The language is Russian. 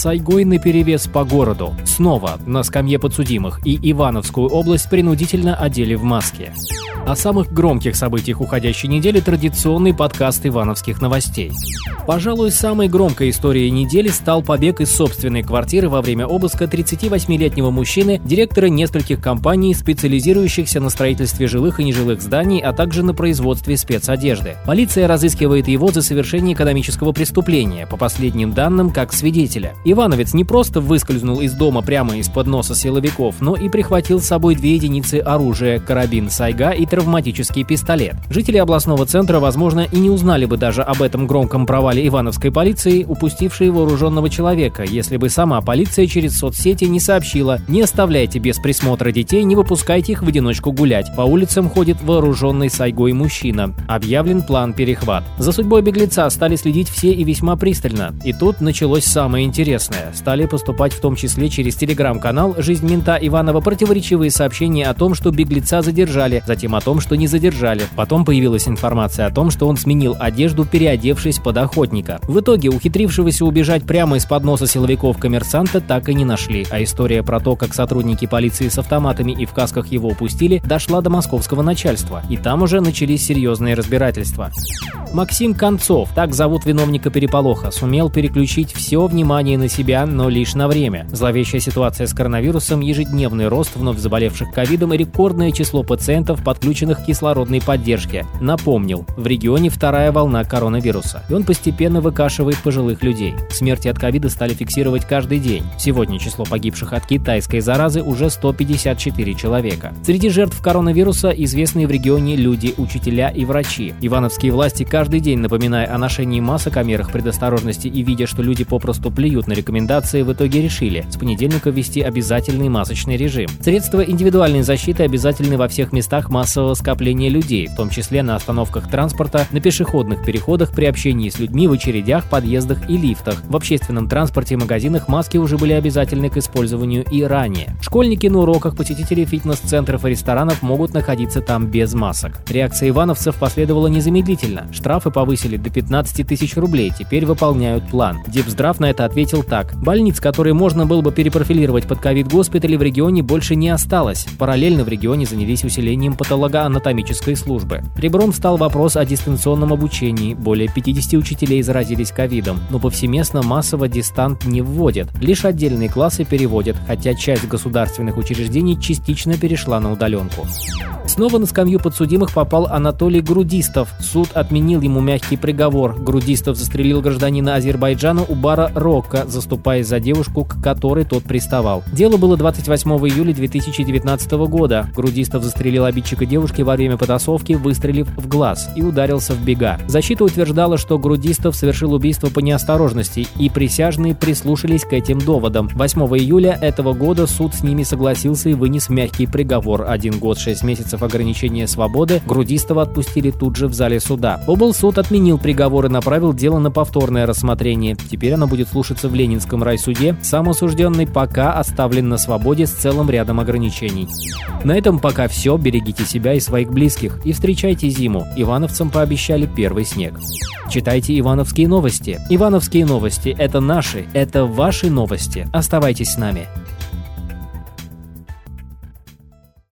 Сайгой наперевес по городу. Снова на скамье подсудимых и Ивановскую область принудительно одели в маски. О самых громких событиях уходящей недели традиционный подкаст ивановских новостей. Пожалуй, самой громкой историей недели стал побег из собственной квартиры во время обыска 38-летнего мужчины, директора нескольких компаний, специализирующихся на строительстве жилых и нежилых зданий, а также на производстве спецодежды. Полиция разыскивает его за совершение экономического преступления, по последним данным, как свидетеля. Ивановец не просто выскользнул из дома прямо из-под носа силовиков, но и прихватил с собой две единицы оружия – карабин «Сайга» и травматический пистолет. Жители областного центра, возможно, и не узнали бы даже об этом громком провале ивановской полиции, упустившей вооруженного человека, если бы сама полиция через соцсети не сообщила «Не оставляйте без присмотра детей, не выпускайте их в одиночку гулять. По улицам ходит вооруженный сайгой мужчина. Объявлен план перехват». За судьбой беглеца стали следить все и весьма пристально. И тут началось самое интересное. Стали поступать в том числе через телеграм-канал «Жизнь мента Иванова» противоречивые сообщения о том, что беглеца задержали, затем о том, что не задержали. Потом появилась информация о том, что он сменил одежду, переодевшись под охотника. В итоге ухитрившегося убежать прямо из-под носа силовиков коммерсанта так и не нашли, а история про то, как сотрудники полиции с автоматами и в касках его упустили, дошла до московского начальства, и там уже начались серьезные разбирательства. Максим Концов, так зовут виновника переполоха, сумел переключить все внимание на себя, но лишь на время. Зловещая ситуация с коронавирусом, ежедневный рост вновь заболевших ковидом и рекордное число пациентов, подключенных к кислородной поддержке. Напомнил, в регионе вторая волна коронавируса, и он постепенно выкашивает пожилых людей. Смерти от ковида стали фиксировать каждый день. Сегодня число погибших от китайской заразы уже 154 человека. Среди жертв коронавируса известные в регионе люди, учителя и врачи. Ивановские власти каждый день, напоминая о ношении масок, о мерах предосторожности и видя, что люди попросту плюют на рекомендации, в итоге решили с понедельника ввести обязательный масочный режим. Средства индивидуальной защиты обязательны во всех местах массового скопления людей, в том числе на остановках транспорта, на пешеходных переходах, при общении с людьми в очередях, подъездах и лифтах. В общественном транспорте и магазинах маски уже были обязательны к использованию и ранее. Школьники на уроках, посетители фитнес-центров и ресторанов могут находиться там без масок. Реакция ивановцев последовала незамедлительно. Штрафы повысили до 15 тысяч рублей, теперь выполняют план. Депздрав на это ответил так. Больниц, которые можно было бы перепрофилировать под ковид-госпитали в регионе больше не осталось. Параллельно в регионе занялись усилением патологоанатомической службы. Ребром стал вопрос о дистанционном обучении. Более 50 учителей заразились ковидом, но повсеместно массово дистант не вводят. Лишь отдельные классы переводят, хотя часть государственных учреждений частично перешла на удаленку. Снова на скамью подсудимых попал Анатолий Грудистов. Суд отменил ему мягкий приговор. Грудистов застрелил гражданина Азербайджана Убара Рокко, заступаясь за девушку, к которой тот приставал. Дело было 28 июля 2019 года. Грудистов застрелил обидчика девушки во время потасовки, выстрелив в глаз, и ударился в бега. Защита утверждала, что Грудистов совершил убийство по неосторожности, и присяжные прислушались к этим доводам. 8 июля этого года суд с ними согласился и вынес мягкий приговор – один год 6 месяцев ограничения свободы. Грудистова отпустили тут же в зале суда. Облсуд отменил приговор и направил дело на повторное рассмотрение. Теперь оно будет слушаться в Ленинском райсуде. Сам осужденный пока оставлен на свободе с целым рядом ограничений. На этом пока все. Берегите себя и своих близких. И встречайте зиму. Ивановцам пообещали первый снег. Читайте Ивановские новости. Ивановские новости – это наши, это ваши новости. Оставайтесь с нами.